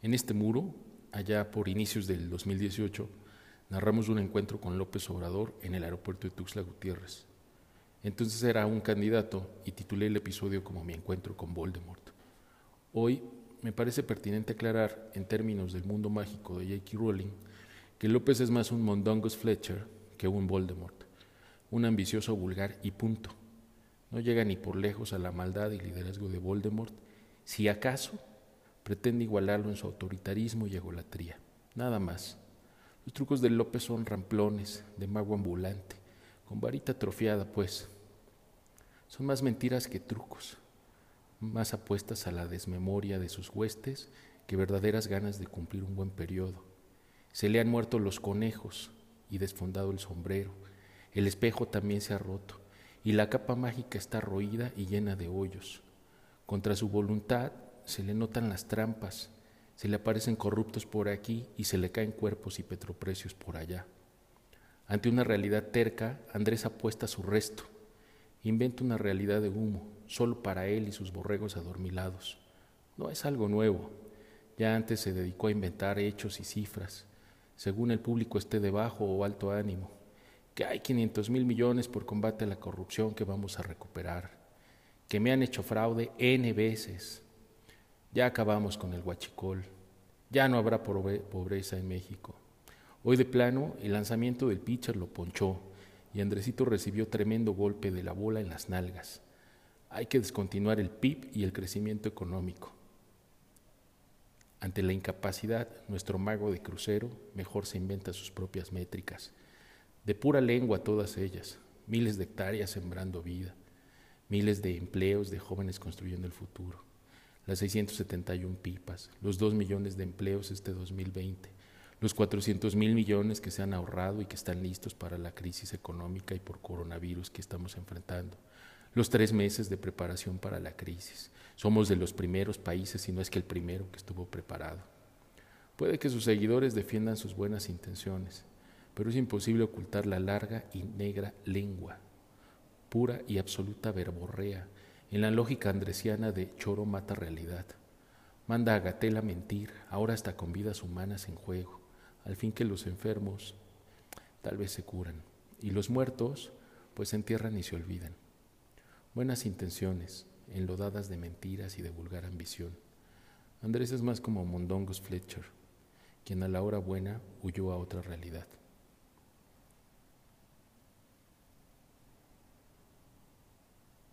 En este muro, allá por inicios del 2018, narramos un encuentro con López Obrador en el aeropuerto de Tuxtla Gutiérrez. Entonces era un candidato y titulé el episodio como Mi encuentro con Voldemort. Hoy me parece pertinente aclarar, en términos del mundo mágico de J.K. Rowling, que López es más un Mondongus Fletcher que un Voldemort, un ambicioso vulgar y punto. No llega ni por lejos a la maldad y liderazgo de Voldemort, si acaso pretende igualarlo en su autoritarismo y egolatría. Nada más. Los trucos de López son ramplones, de mago ambulante, con varita atrofiada, pues. Son más mentiras que trucos, más apuestas a la desmemoria de sus huestes que verdaderas ganas de cumplir un buen periodo. Se le han muerto los conejos y desfondado el sombrero. El espejo también se ha roto y la capa mágica está roída y llena de hoyos. Contra su voluntad, se le notan las trampas, se le aparecen corruptos por aquí y se le caen cuerpos y petroprecios por allá. Ante una realidad terca, Andrés apuesta su resto, inventa una realidad de humo, solo para él y sus borregos adormilados. No es algo nuevo, ya antes se dedicó a inventar hechos y cifras, según el público esté de bajo o alto ánimo, que hay 500 mil millones por combate a la corrupción que vamos a recuperar, que me han hecho fraude N veces, ya acabamos con el huachicol. Ya no habrá pobreza en México. Hoy de plano, el lanzamiento del pitcher lo ponchó y Andresito recibió tremendo golpe de la bola en las nalgas. Hay que descontinuar el PIB y el crecimiento económico. Ante la incapacidad, nuestro mago de crucero mejor se inventa sus propias métricas. De pura lengua todas ellas, miles de hectáreas sembrando vida, miles de empleos de jóvenes construyendo el futuro las 671 pipas, los 2 millones de empleos este 2020, los 400 mil millones que se han ahorrado y que están listos para la crisis económica y por coronavirus que estamos enfrentando, los tres meses de preparación para la crisis. Somos de los primeros países, si no es que el primero que estuvo preparado. Puede que sus seguidores defiendan sus buenas intenciones, pero es imposible ocultar la larga y negra lengua, pura y absoluta verborrea en la lógica andresiana de choro mata realidad. Manda a Gatela mentir, ahora hasta con vidas humanas en juego, al fin que los enfermos tal vez se curan, y los muertos pues se entierran y se olvidan. Buenas intenciones, enlodadas de mentiras y de vulgar ambición. Andrés es más como Mondongos Fletcher, quien a la hora buena huyó a otra realidad.